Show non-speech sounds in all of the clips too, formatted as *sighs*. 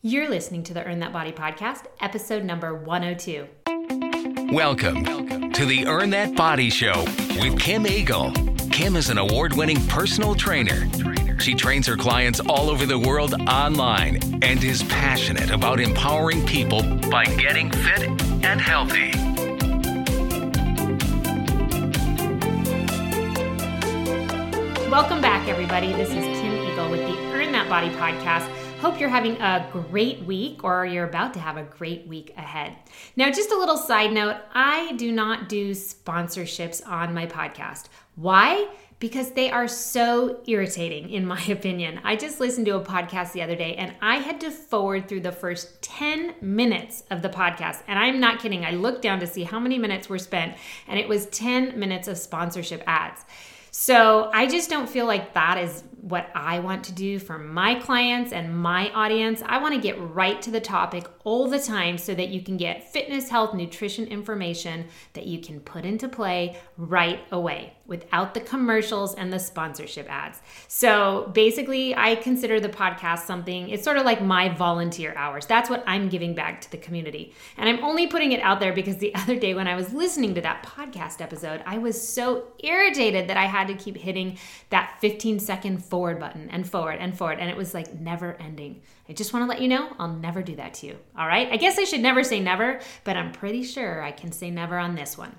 You're listening to the Earn That Body podcast, episode number 102. Welcome to the Earn That Body Show with Kim Eagle. Kim is an award winning personal trainer. She trains her clients all over the world online and is passionate about empowering people by getting fit and healthy. Welcome back, everybody. This is Kim Eagle with the Earn That Body podcast. Hope you're having a great week or you're about to have a great week ahead. Now, just a little side note I do not do sponsorships on my podcast. Why? Because they are so irritating, in my *laughs* opinion. I just listened to a podcast the other day and I had to forward through the first 10 minutes of the podcast. And I'm not kidding. I looked down to see how many minutes were spent, and it was 10 minutes of sponsorship ads. So I just don't feel like that is what I want to do for my clients and my audience. I want to get right to the topic all the time so that you can get fitness, health, nutrition information that you can put into play right away without the commercials and the sponsorship ads. So basically, I consider the podcast something, it's sort of like my volunteer hours. That's what I'm giving back to the community. And I'm only putting it out there because the *laughs* other day when I was listening to that podcast episode, I was so irritated that I had to keep hitting that 15 second forward button and forward and forward. And it was like never ending. I just want to let you know I'll never do that to you. All right? I guess I should never say never, but I'm pretty sure I can say never on this one.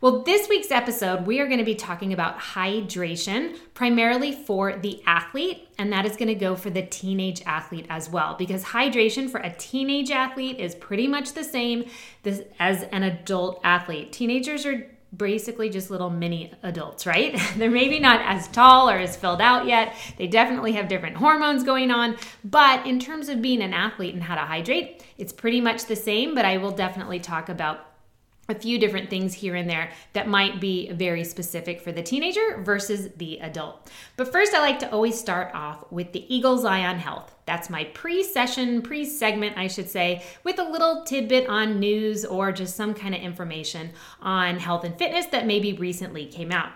Well, this week's episode, we are going to be talking about hydration, primarily for the athlete, and that is going to go for the teenage athlete as well, because hydration for a teenage athlete is pretty much the same as an adult athlete. Teenagers are basically just little mini adults, right? *laughs* They're maybe not as tall or as filled out yet. They definitely have different hormones going on. But in terms of being an athlete and how to hydrate, it's pretty much the same. But I will definitely talk about a few different things here and there that might be very specific for the teenager versus the adult. But first, I like to always start off with the Eagle's Eye on Health. That's my pre session, pre segment, I should say, with a little tidbit on news or just some kind of information on health and fitness that maybe recently came out.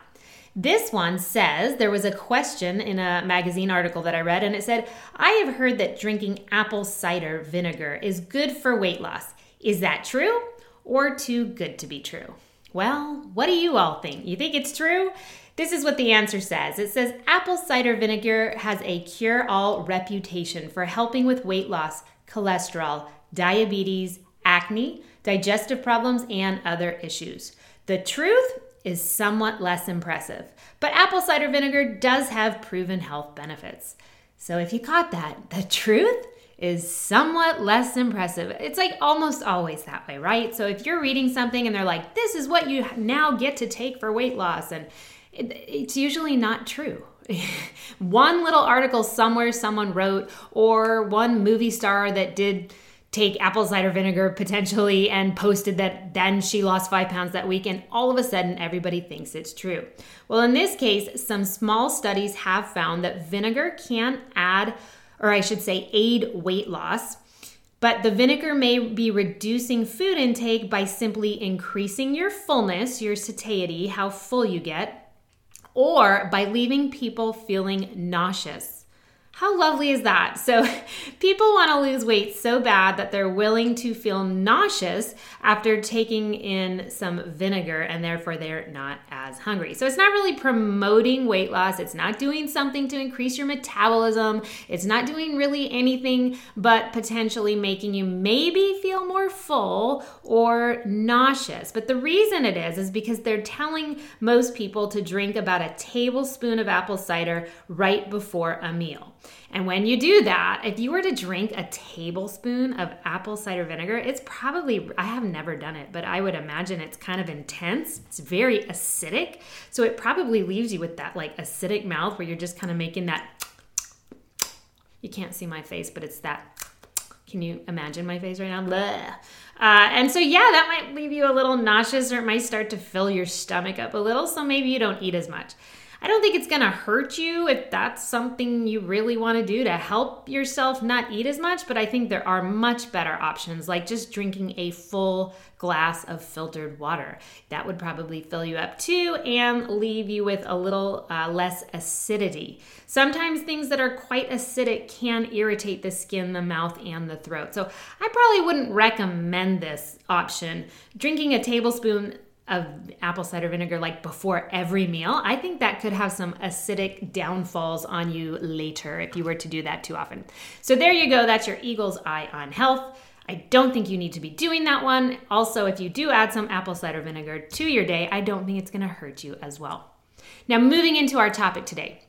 This one says there was a question in a magazine article that I read, and it said, I have heard that drinking apple cider vinegar is good for weight loss. Is that true? Or too good to be true? Well, what do you all think? You think it's true? This is what the answer says. It says apple cider vinegar has a cure all reputation for helping with weight loss, cholesterol, diabetes, acne, digestive problems, and other issues. The truth is somewhat less impressive, but apple cider vinegar does have proven health benefits. So if you caught that, the truth is somewhat less impressive. It's like almost always that way, right? So if you're reading something and they're like, this is what you now get to take for weight loss, and it, it's usually not true. *laughs* one little article somewhere someone wrote, or one movie star that did take apple cider vinegar potentially and posted that then she lost five pounds that week, and all of a sudden everybody thinks it's true. Well, in this case, some small studies have found that vinegar can add or I should say, aid weight loss. But the vinegar may be reducing food intake by simply increasing your fullness, your satiety, how full you get, or by leaving people feeling nauseous. How lovely is that? So, *laughs* people want to lose weight so bad that they're willing to feel nauseous after taking in some vinegar, and therefore they're not as hungry. So, it's not really promoting weight loss. It's not doing something to increase your metabolism. It's not doing really anything but potentially making you maybe feel more full or nauseous. But the reason it is, is because they're telling most people to drink about a tablespoon of apple cider right before a meal. And when you do that, if you were to drink a tablespoon of apple cider vinegar, it's probably, I have never done it, but I would imagine it's kind of intense. It's very acidic. So it probably leaves you with that like acidic mouth where you're just kind of making that. *tsk* You can't see my face, but it's that. *tsk* Can you imagine my face right now? Blah. Uh, and so, yeah, that might leave you a little nauseous or it might start to fill your stomach up a little. So maybe you don't eat as much. I don't think it's going to hurt you if that's something you really want to do to help yourself not eat as much, but I think there are much better options like just drinking a full glass of filtered water. That would probably fill you up too and leave you with a little uh, less acidity. Sometimes things that are quite acidic can irritate the skin, the mouth, and the throat. So I probably wouldn't recommend this option. Drinking a tablespoon of apple cider vinegar like before every meal, I think that could have some acidic downfalls on you later if you were to do that too often. So there you go. That's your eagle's eye on health. I don't think you need to be doing that one. Also, if you do add some apple cider vinegar to your day, I don't think it's going to hurt you as well. Now, moving into our topic today.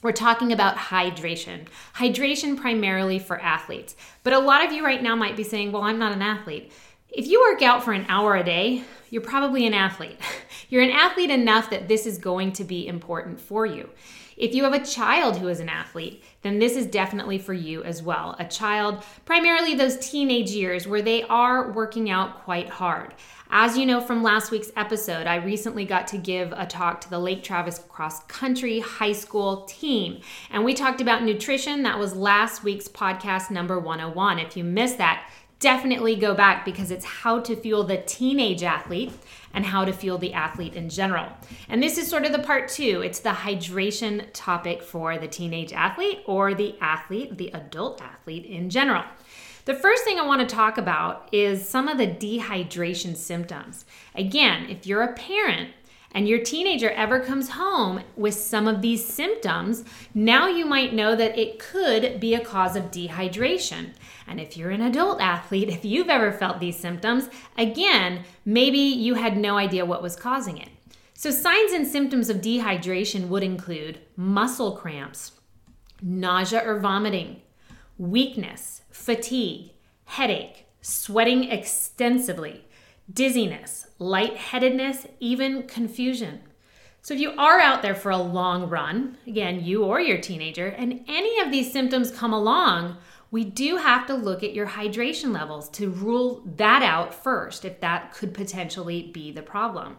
We're talking about hydration. Hydration primarily for athletes. But a lot of you right now might be saying, well, I'm not an athlete. If you work out for an hour a day, you're probably an athlete. *laughs* You're an athlete enough that this is going to be important for you. If you have a child who is an athlete, then this is definitely for you as well. A child, primarily those teenage years where they are working out quite hard. As you know from last week's episode, I recently got to give a talk to the Lake Travis Cross Country High School team, and we talked about nutrition. That was last week's podcast number 101. If you missed that, definitely go back because it's how to fuel the teenage athlete and how to fuel the athlete in general. And this is sort of the part two. It's the hydration topic for the teenage athlete or the athlete, the adult athlete in general. The first thing I want to talk about is some of the dehydration symptoms. Again, if you're a parent, and your teenager ever comes home with some of these symptoms, now you might know that it could be a cause of dehydration. And if you're an adult athlete, *laughs* if you've ever felt these symptoms, again, maybe you had no idea what was causing it. So, signs and symptoms of dehydration would include muscle cramps, nausea or vomiting, weakness, fatigue, headache, sweating extensively, dizziness, lightheadedness, even confusion. So, if you are out there for a long run, again, you or your teenager, and any of these symptoms come along, we do have to look at your hydration levels to rule that out first if that could potentially be the problem.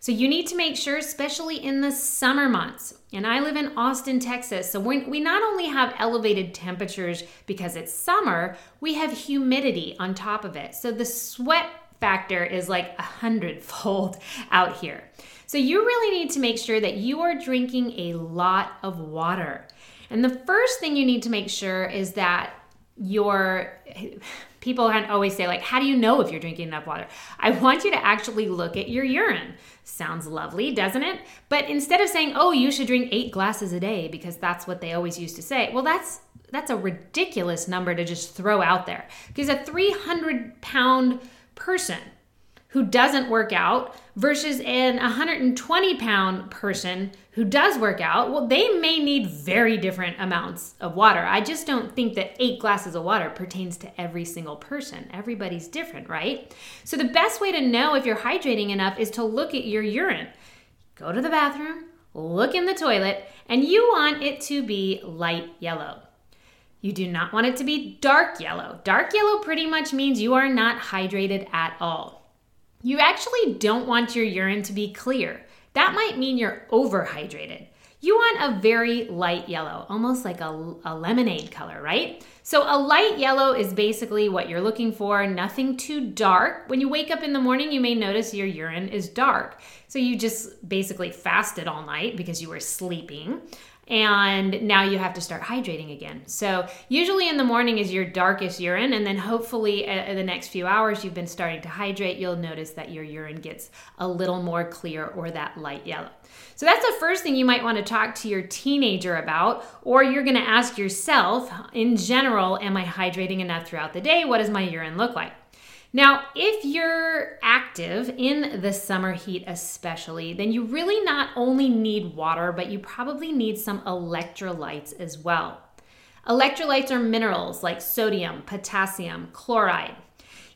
So you need to make sure, especially in the summer months. And I live in Austin, Texas. So we not only have elevated temperatures because it's summer, we have humidity on top of it. So the sweat factor is like a hundredfold out here. So you really need to make sure that you are drinking a lot of water. And the first thing you need to make sure is that your people always say like how do you know if you're drinking enough water i want you to actually look at your urine sounds lovely doesn't it but instead of saying oh you should drink eight glasses a day because that's what they always used to say well that's that's a ridiculous number to just throw out there because a 300 pound person who doesn't work out versus an 120 pound person who does work out, well, they may need very different amounts of water. I just don't think that eight glasses of water pertains to every single person. Everybody's different, right? So, the best way to know if you're hydrating enough is to look at your urine. Go to the bathroom, look in the toilet, and you want it to be light yellow. You do not want it to be dark yellow. Dark yellow pretty much means you are not hydrated at all. You actually don't want your urine to be clear. That might mean you're overhydrated. You want a very light yellow, almost like a, a, lemonade color, right? So, a light yellow is basically what you're looking for, nothing too dark. When you wake up in the morning, you may notice your urine is dark. So, you just basically fasted all night because you were sleeping and now you have to start hydrating again. So, usually in the morning is your darkest urine, and then hopefully uh, in the next few hours you've been starting to hydrate, you'll notice that your urine gets a little more clear or that light yellow. So, that's the first thing you might want to talk to your teenager about, or you're going to ask yourself in general, Am I hydrating enough throughout the day? What does my urine look like? Now, if you're active in the summer heat, especially, then you really not only need water, but you probably need some electrolytes as well. Electrolytes are minerals like sodium, potassium, chloride.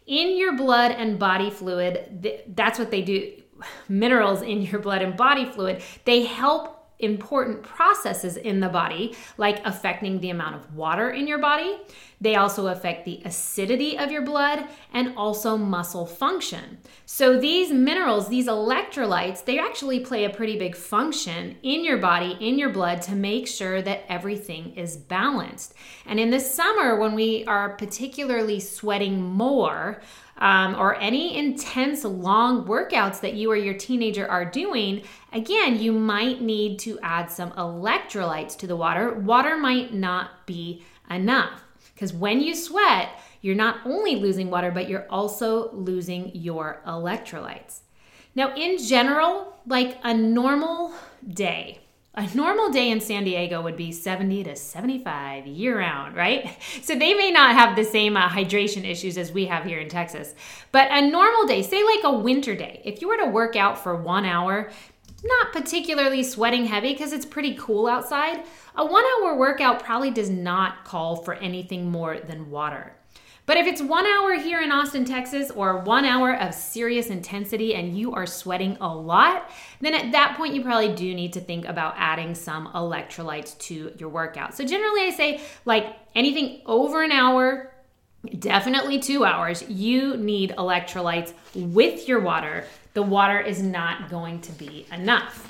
In your blood and body fluid, that's what they do. *sighs* Minerals in your blood and body fluid, they help important processes in the body, like affecting the amount of water in your body. They also affect the acidity of your blood and also muscle function. So, these minerals, these electrolytes, they actually play a pretty big function in your body, in your blood, to make sure that everything is balanced. And in the summer, when we are particularly sweating more, um, or any intense long workouts that you or your teenager are doing, again, you might need to add some electrolytes to the water. Water might not be enough because when you sweat, you're not only losing water, but you're also losing your electrolytes. Now, in general, like a normal day, a normal day in San Diego would be 70 to 75 year round, right? *laughs* So they may not have the same uh, hydration issues as we have here in Texas. But a normal day, say like a winter day, if you were to work out for one hour, not particularly sweating heavy because it's pretty cool outside, a one hour workout probably does not call for anything more than water. But if it's one hour here in Austin, Texas, or one hour of serious intensity and you are sweating a lot, then at that point you probably do need to think about adding some electrolytes to your workout. So generally, I say like anything over an hour, definitely two hours, you need electrolytes with your water. The water is not going to be enough.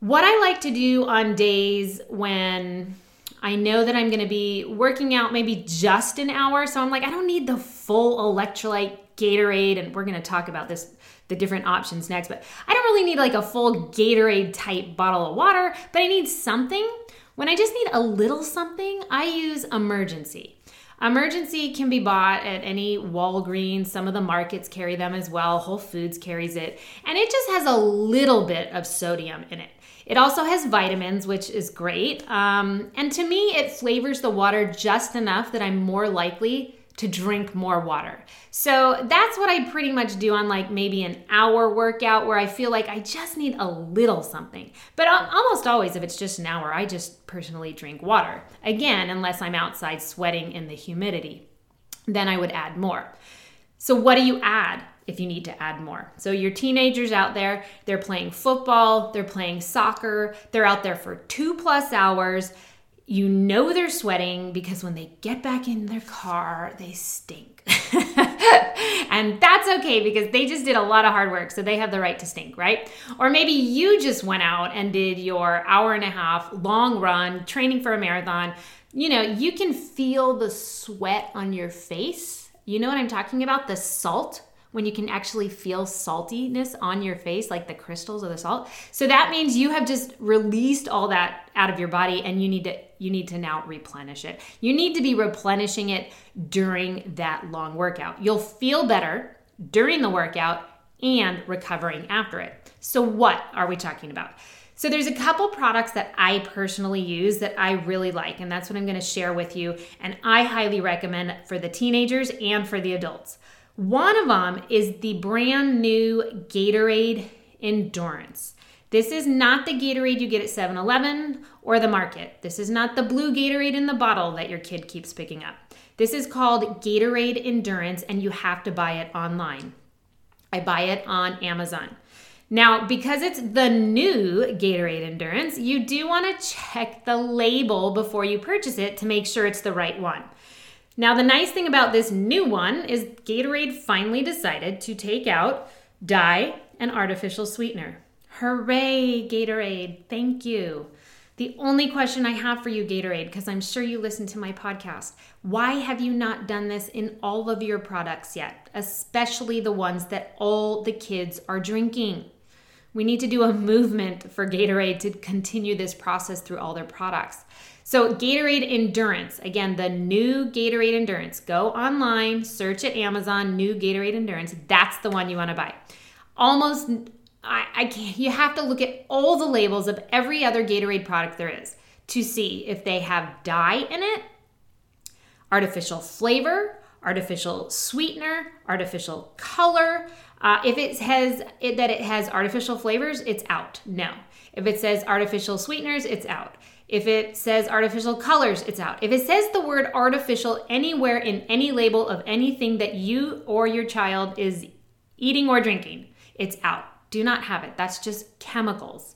What I like to do on days when I know that I'm going to be working out maybe just an hour. So I'm like, I don't need the full electrolyte Gatorade. And we're going to talk about this, the different options next. But I don't really need like a full Gatorade type bottle of water, but I need something. When I just need a little something, I use Emergen-C. Emergen-C can be bought at any Walgreens. Some of the markets carry them as well. Whole Foods carries it. And it just has a little bit of sodium in it. It also has vitamins, which is great. Um, and to me, it flavors the water just enough that I'm more likely to drink more water. So that's what I pretty much do on like maybe an hour workout where I feel like I just need a little something. But almost always, if it's just an hour, I just personally drink water. Again, unless I'm outside sweating in the humidity, then I would add more. So, what do you add? if you need to add more. So, your teenagers out there, they're playing football, they're playing soccer, they're out there for two plus hours. You know they're sweating because when they get back in their car, they stink. *laughs* and that's okay because they just did a lot of hard work, so they have the right to stink, right? Or maybe you just went out and did your hour and a half long run training for a marathon. You know, you can feel the sweat on your face. You know what I'm talking about? The salt when you can actually feel saltiness on your face, like the crystals of the salt. So that means you have just released all that out of your body and you need to you need to now replenish it. You need to be replenishing it during that long workout. You'll feel better during the workout and recovering after it. So what are we talking about? So there's a couple products that I personally use that I really like and that's what I'm to share with you and I highly recommend for the teenagers and for the adults. One of them is the brand new Gatorade Endurance. This is not the Gatorade you get at 7 Eleven or the market. This is not the blue Gatorade in the bottle that your kid keeps picking up. This is called Gatorade Endurance, and you have to buy it online. I buy it on Amazon. Now, because it's the new Gatorade Endurance, you do want to check the label before you purchase it to make sure it's the right one. Now, the nice thing about this new one is Gatorade finally decided to take out dye and artificial sweetener. Hooray, Gatorade! Thank you. The only question I have for you, Gatorade, because I'm sure you listen to my podcast, why have you not done this in all of your products yet, especially the ones that all the kids are drinking? We need to do a movement for Gatorade to continue this process through all their products. So, Gatorade Endurance, again, the new Gatorade Endurance. Go online, search at Amazon, new Gatorade Endurance. That's the one you want to buy. Almost, I, I can't, you have to look at all the labels of every other Gatorade product there is to see if they have dye in it, artificial flavor, artificial sweetener, artificial color. Uh, if it has it, that it has artificial flavors, it's out. No. If it says artificial sweeteners, it's out. If it says artificial colors, it's out. If it says the word artificial anywhere in any label of anything that you or your child is eating or drinking, it's out. Do not have it. That's just chemicals.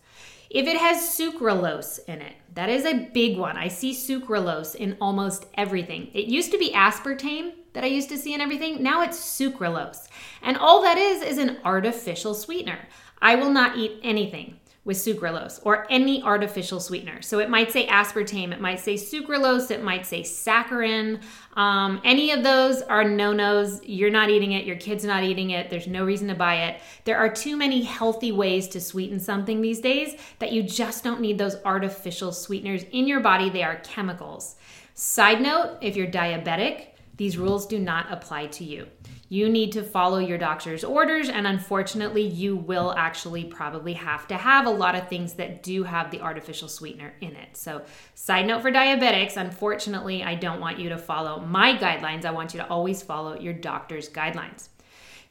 If it has sucralose in it, that is a big one. I see sucralose in almost everything. It used to be aspartame that I used to see in everything. Now it's sucralose. And all that is is an artificial sweetener. I will not eat anything with sucralose or any artificial sweetener. So it might say aspartame, it might say sucralose, it might say saccharin. Um, any of those are no nos. You're not eating it, your kid's not eating it, there's no reason to buy it. There are too many healthy ways to sweeten something these days that you just don't need those artificial sweeteners in your body. They are chemicals. Side note if you're diabetic, these rules do not apply to you. You need to follow your doctor's orders, and unfortunately, you will actually probably have to have a lot of things that do have the artificial sweetener in it. So, side note for diabetics, unfortunately, I don't want you to follow my guidelines. I want you to always follow your doctor's guidelines.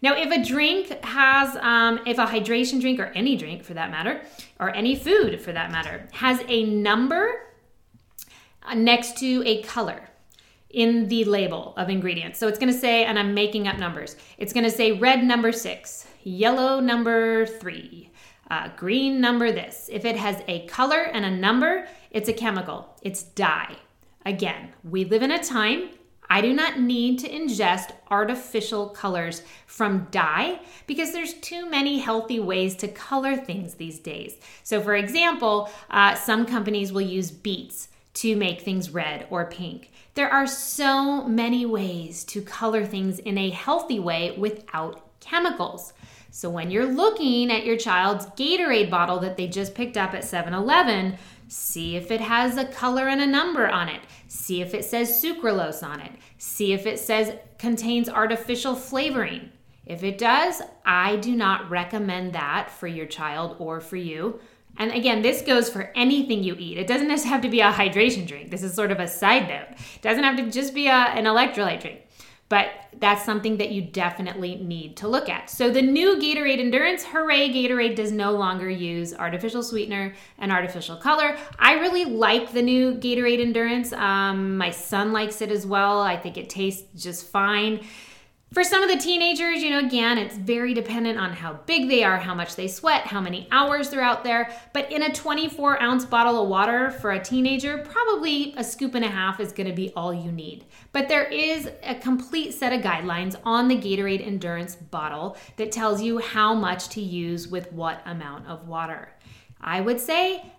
Now, if a drink has, um, if a hydration drink or any drink for that matter, or any food for that matter, has a number next to a color, in the label of ingredients. So it's going to say, and I'm making up numbers, it's going to say red number six, yellow number three, uh, green number this. If it has a color and a number, it's a chemical, it's dye. Again, we live in a time I do not need to ingest artificial colors from dye because there's too many healthy ways to color things these days. So, for example, uh, some companies will use beets to make things red or pink. There are so many ways to color things in a healthy way without chemicals. So when you're looking at your child's Gatorade bottle that they just picked up at 7 Eleven, see if it has a color and a number on it. See if it says sucralose on it. See if it says contains artificial flavoring. If it does, I do not recommend that for your child or for you. And again, this goes for anything you eat. It doesn't just have to be a hydration drink. This is sort of a side note. It doesn't have to just be a, an electrolyte drink. But that's something that you definitely need to look at. So the new Gatorade Endurance, hooray, Gatorade does no longer use artificial sweetener and artificial color. I really like the new Gatorade Endurance. Um, my son likes it as well. I think it tastes just fine. For some of the teenagers, you know, again, it's very dependent on how big they are, how much they sweat, how many hours they're out there. But in a 24 ounce bottle of water for a teenager, probably a scoop and a half is going to be all you need. But there is a complete set of guidelines on the Gatorade Endurance bottle that tells you how much to use with what amount of water. I would say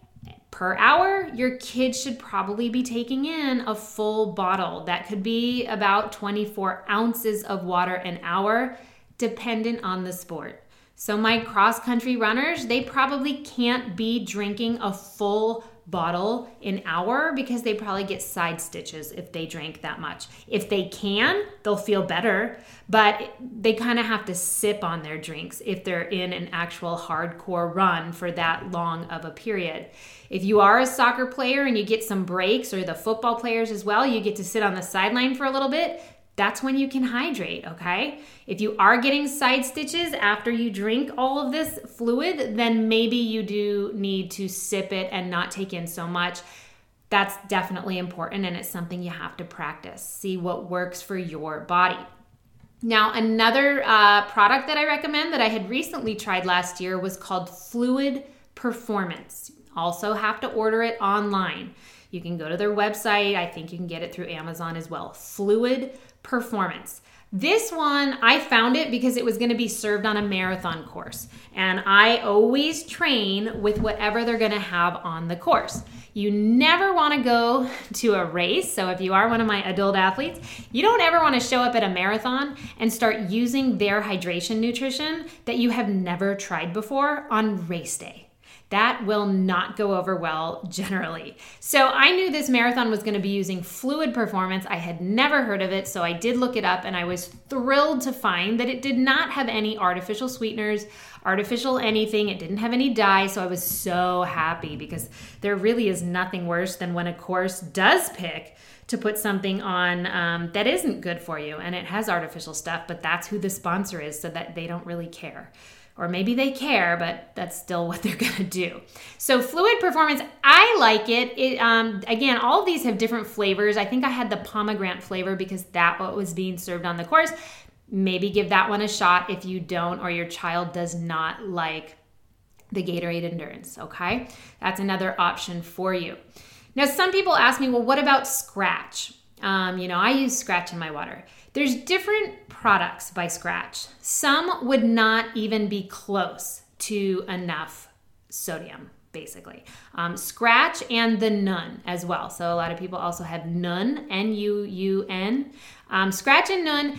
per hour, your kid should probably be taking in a full bottle. That could be about 24 ounces of water an hour, dependent on the sport. So, my cross country runners, they probably can't be drinking a full bottle an hour because they probably get side stitches if they drink that much. If they can, they'll feel better, but they kind of have to sip on their drinks if they're in an actual hardcore run for that long of a period. If you are a soccer player and you get some breaks, or the football players as well, you get to sit on the sideline for a little bit, that's when you can hydrate, okay? If you are getting side stitches after you drink all of this fluid, then maybe you do need to sip it and not take in so much. That's definitely important and it's something you have to practice. See what works for your body. Now, another uh, product that I recommend that I had recently tried last year was called Fluid Performance. Also, have to order it online. You can go to their website. I think you can get it through Amazon as well. Fluid performance. This one, I found it because it was going to be served on a marathon course. And I always train with whatever they're going to have on the course. You never want to go *laughs* to a race. So, if you are one of my adult athletes, you don't ever want to show up at a marathon and start using their hydration nutrition that you have never tried before on race day that will not go over well generally. So I knew this marathon was going to be using fluid performance. I had never heard of it, so I did look it up and I was thrilled to find that it did not have any artificial sweeteners, artificial anything. It didn't have any dye, so I was so happy because there really is nothing worse than when a course does pick to put something on um, that isn't good for you and it has artificial stuff, but that's who the sponsor is, so that they don't really care or maybe they care, but that's still *laughs* what they're to do. So fluid performance, I like it. It um, again, all of these have different flavors. I think I had the pomegranate flavor because that what was being served on the course. Maybe give that one a shot if you don't or your child does not like the Gatorade Endurance, okay? That's another option for you. Now, some people ask me, well, what about Skratch? Um, you know, I use Skratch in my water. There's different products by Skratch. Some would not even be close to enough sodium, basically. Um, Skratch and the Nuun as well. So a lot of people also have Nuun, N U U N. Skratch and Nuun,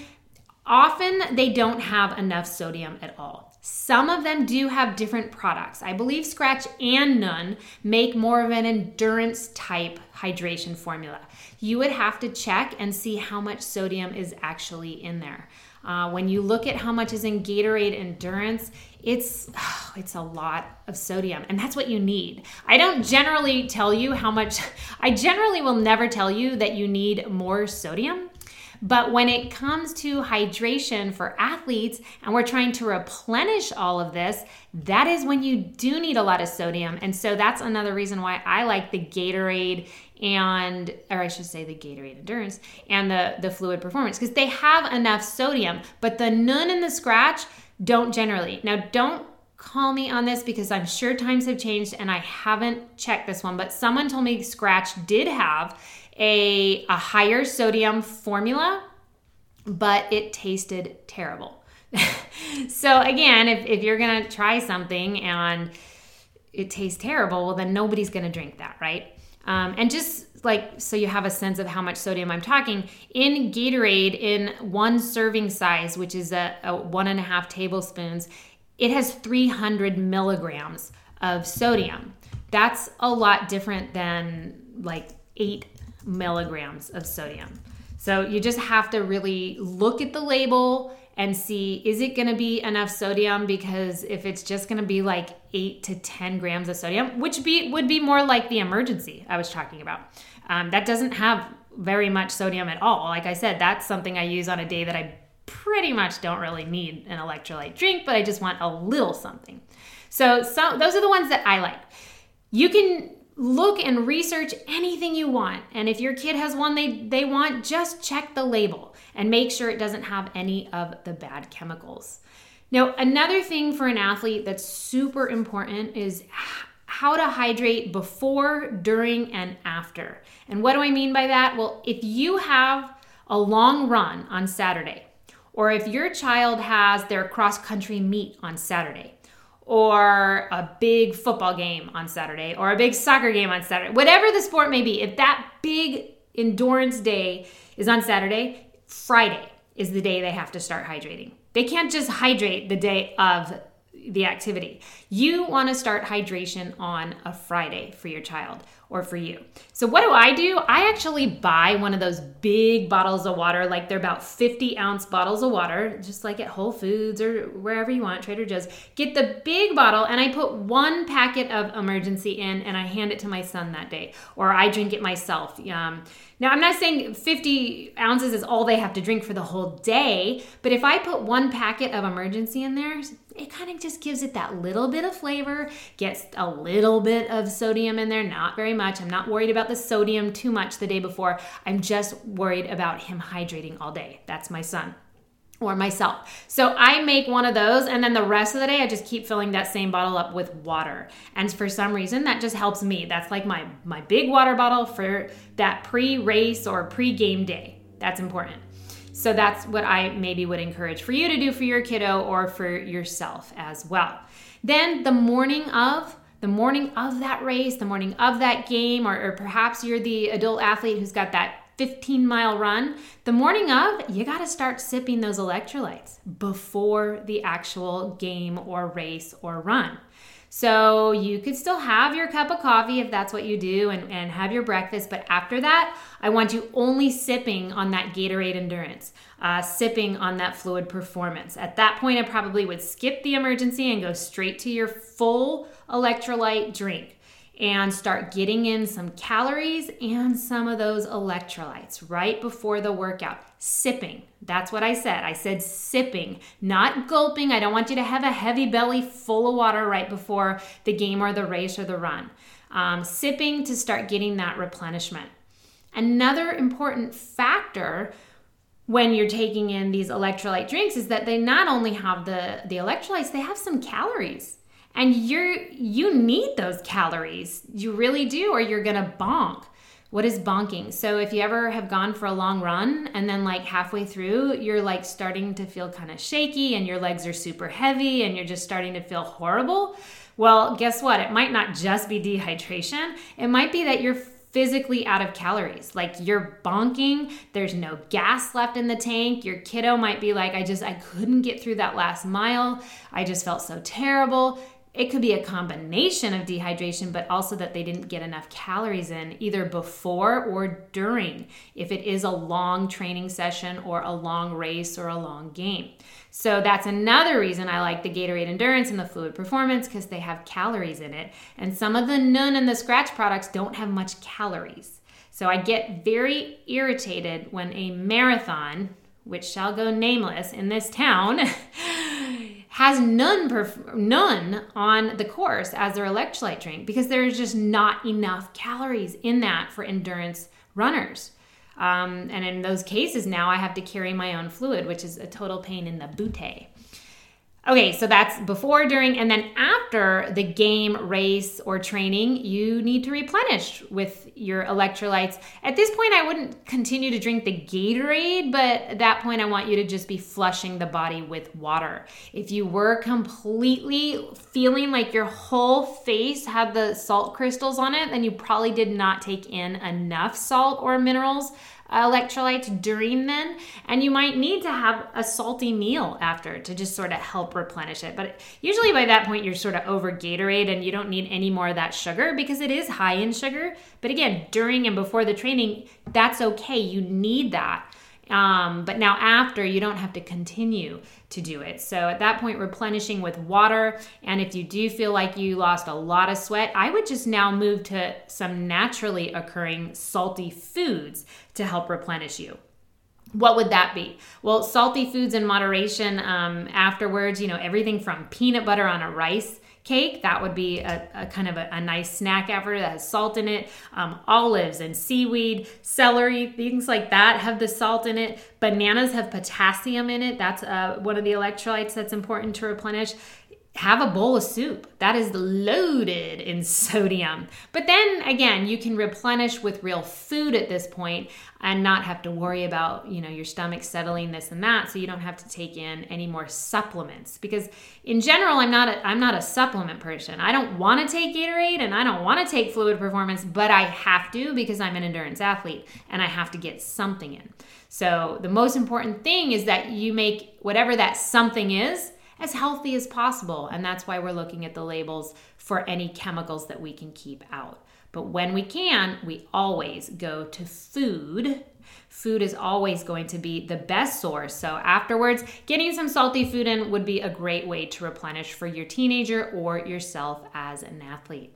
often they don't have enough sodium at all. Some of them do have different products. I believe Skratch and Nuun make more of an endurance type hydration formula. You would have to check and see how much sodium is actually in there. Uh, when you look at how much is in Gatorade Endurance, it's oh, *sighs* it's a lot of sodium, and that's what you need. I don't generally tell you how much. *laughs* I generally will never tell you that you need more sodium but when it comes to hydration for athletes and we're trying to replenish all of this, that is when you do need a lot of sodium. And so that's another reason why I like the Gatorade and or I should say the Gatorade Endurance and the the Fluid Performance because they have enough sodium, but the Nuun and the Skratch don't generally. Now don't call me on this because I'm sure times have changed and I haven't checked this one, but someone told me Skratch did have a, a higher sodium formula, but it tasted terrible. *laughs* so, again, if, if you're gonna try something and it tastes terrible, well, then nobody's gonna drink that, right? Um, and just like so you have a sense of how much sodium I'm talking, in Gatorade, in one serving size, which is a, a one and a half tablespoons, it has 300 milligrams of sodium. That's a lot different than like eight milligrams of sodium. So you just have to really look at the label and see is it going to be enough sodium because if it's just going to be like 8 to 10 grams of sodium which be would be more like the Emergen-C i was talking about um, that doesn't have very much sodium at all like i said that's something i use on a day that i pretty much don't really need an electrolyte drink but i just want a little something so, so those are the ones that i like you can look and research anything you want. And if your kid has one they, they want, just check the label and make sure it doesn't have any of the bad chemicals. Now, another thing for an athlete that's super important is how to hydrate before, during, and after. And what do I mean by that? Well, if you have a long run on Saturday, or if your child has their cross country meet on Saturday, or a big football game on Saturday or a big soccer game on Saturday, whatever the sport may be, if that big endurance day is on Saturday, Friday is the day they have to start hydrating. They can't just hydrate the day of the activity. You want to start hydration on a Friday for your child or for you. So, what do I do? I actually buy one of those big bottles of water, like they're about 50 ounce bottles of water, just like at Whole Foods or wherever you want, Trader Joe's. Get the big bottle and I put one packet of Emergen-C in and I hand it to my son that day, or I drink it myself. Um, now, I'm not saying 50 ounces is all they have to drink for the whole day, but if I put one packet of Emergen-C in there, it kind of just gives it that little bit of flavor, gets a little bit of sodium in there, not very much. I'm not worried about the sodium too much the day before. I'm just worried about him hydrating all day. That's my son or myself. So I make one of those and then the rest of the day I just keep filling that same bottle up with water. And for some reason that just helps me. That's like my my big water bottle for that pre-race or pre-game day. That's important. So that's what I maybe would encourage for you to do for your kiddo or for yourself as well. Then the morning of the morning of that race, the morning of that game, or, or perhaps you're the adult athlete who's got that 15 mile run, the morning of, you got to start sipping those electrolytes before the actual game or race or run. So you could still have your cup of coffee if that's what you do and, and have your breakfast. But after that, I want you only sipping on that Gatorade endurance, uh, sipping on that fluid performance. At that point, I probably would skip the Emergen-C and go straight to your full electrolyte drink and start getting in some calories and some of those electrolytes right before the workout. Sipping. That's what I said. I said sipping, not gulping. I don't want you to have a heavy belly full of water right before the game or the race or the run. Um, sipping to start getting that replenishment. Another important factor when you're taking in these electrolyte drinks is that they not only have the, the electrolytes, they have some calories. And you're you need those calories. You really do or you're to bonk. What is bonking? So if you ever have gone for a long run and then like halfway through you're like starting to feel kind of shaky and your legs are super heavy and you're just starting to feel horrible, well, guess what? It might not just be dehydration. It might be that you're physically out of calories. Like you're bonking, there's no gas left in the tank. Your kiddo might be like, I just, I couldn't get through that last mile. I just felt so terrible. It could be a combination of dehydration, but also that they didn't get enough calories in either before or during, if it is a long training session or a long race or a long game. So that's another reason I like the Gatorade Endurance and the Fluid Performance because they have calories in it. And some of the Nuun and the Skratch products don't have much calories. So I get very irritated when a marathon, which shall go nameless in this town, *laughs* has Nuun perf- Nuun on the course as their electrolyte drink because there's just not enough calories in that for endurance runners. Um, and in those cases now I have to carry my own fluid, which is a total pain in the booty. Okay, so that's before, during, and then after the game, race, or training, you need to replenish with your electrolytes. At this point, I wouldn't continue to drink the Gatorade, but at that point, I want you to just be flushing the body with water. If you were completely feeling like your whole face had the salt crystals on it, then you probably did not take in enough salt or minerals electrolytes during then and you might need to have a salty meal after to just sort of help replenish it. But usually by that point you're sort of over gatorade and you don't need any more of that sugar because it is high in sugar. But again during and before the training that's okay. You need that um, but now, after, you don't have to continue to do it. So, at that point, replenishing with water. And if you do feel like you lost a lot of sweat, I would just now move to some naturally occurring salty foods to help replenish you what would that be? Well, salty foods in moderation um, afterwards, you know, everything from peanut butter on a rice cake. That would be a, a kind of a, a, nice snack ever that has salt in it. Um, olives and seaweed, celery, things like that have the salt in it. Bananas have potassium in it. That's uh, one of the electrolytes that's important to replenish have a bowl of soup. That is loaded in sodium. But then again, you can replenish with real food at this point and not have to worry about, you know, your stomach settling this and that so you don't have to take in any more supplements because in general, I'm not a, I'm not a supplement person. I don't want to take Gatorade and I don't want to take fluid performance, but I have to because I'm an endurance athlete and I have to get something in. So, the most important thing is that you make whatever that something is as healthy as possible. And that's why we're looking at the labels for any chemicals that we can keep out. But when we can, we always go to food. Food is always going to be the best source. So, afterwards, getting some salty food in would be a great way to replenish for your teenager or yourself as an athlete.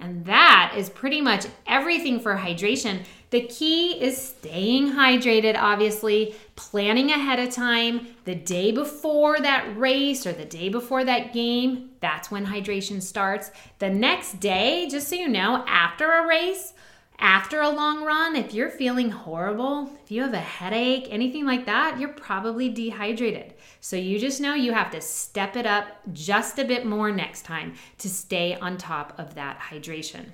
And that is pretty much everything for hydration. The key is staying hydrated, obviously, planning ahead of time, the day before that race or the day before that game. That's when hydration starts. The next day, just so you know, after a race, after a long run, if you're feeling horrible, if you have a headache, anything like that, you're probably dehydrated. So you just know you have to step it up just a bit more next time to stay on top of that hydration.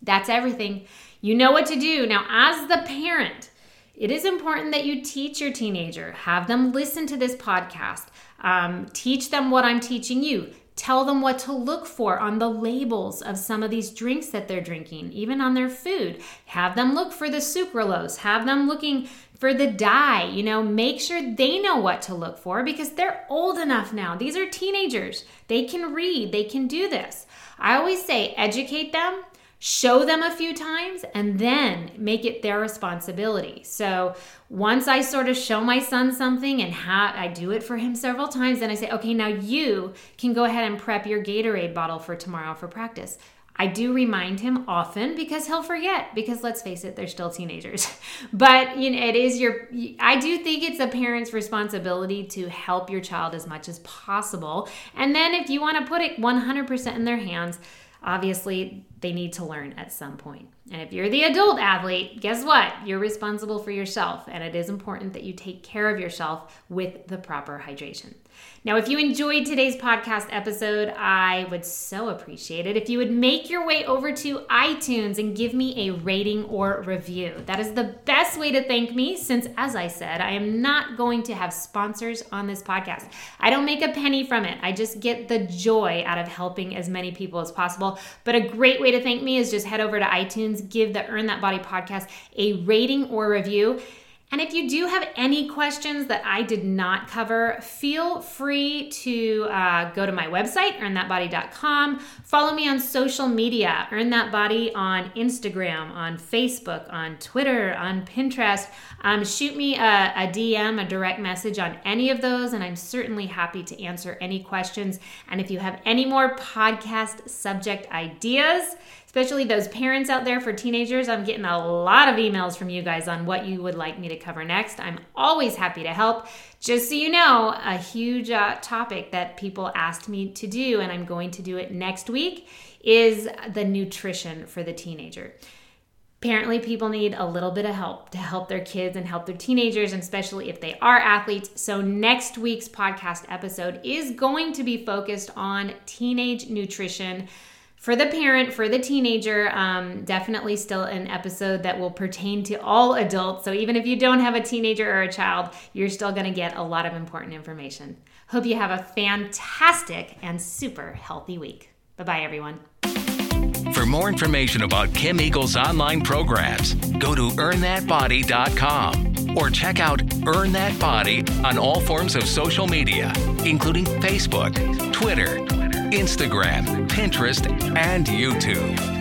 That's everything. You know what to do. Now, as the parent, it is important that you teach your teenager, have them listen to this podcast, um, teach them what I'm teaching you. Tell them what to look for on the labels of some of these drinks that they're drinking, even on their food. Have them look for the sucralose. Have them looking for the dye. You know, make sure they know what to look for because they're old enough now. These are teenagers. They can read, they can do this. I always say educate them show them a few times and then make it their responsibility. So once I sort of show my son something and ha- I do it for him several times, then I say, okay, now you can go ahead and prep your Gatorade bottle for tomorrow for practice. I do remind him often because he'll forget because let's face it, they're still teenagers. *laughs* but you know, it is your I do think it's a parent's responsibility to help your child as much as possible. And then if you want to put it 100% in their hands, obviously they need to learn at some point. And if you're the adult athlete, guess what? You're responsible for yourself, and it is important that you take care of yourself with the proper hydration. Now, if you enjoyed today's podcast episode, I would so appreciate it if you would make your way over to iTunes and give me a rating or review. That is the best way to thank me since, as I said, I am not going to have sponsors on this podcast. I don't make a penny from it. I just get the joy out of helping as many people as possible. But a great way to thank me is just head over to iTunes, give the Earn That Body podcast a rating or review. And if you do have any questions that I did not cover, feel free to uh, go to my website, earnthatbody.com. Follow me on social media, Earn That Body on Instagram, on Facebook, on Twitter, on Pinterest. Um, shoot me a, a DM, a direct message on any of those, and I'm certainly happy to answer any questions. And if you have any more podcast subject ideas, especially those parents out there for teenagers. I'm getting a lot of emails from you guys on what you would like me to cover next. I'm always happy to help. Just so you know, a huge uh, topic that people asked me to do, and I'm going to do it next week, is the nutrition for the teenager. Apparently, people need a little bit of help to help their kids and help their teenagers, and especially if they are athletes. So, next week's podcast episode is going to be focused on teenage nutrition for the parent, for the teenager, um, definitely still an episode that will pertain to all adults. So even if you don't have a teenager or a child, you're still going to get a lot of important information. Hope you have a fantastic and super healthy week. Bye bye, everyone. For more information about Kim Eagle's online programs, go to earnthatbody.com or check out Earn That Body on all forms of social media, including Facebook, Twitter, Instagram, Pinterest, and YouTube.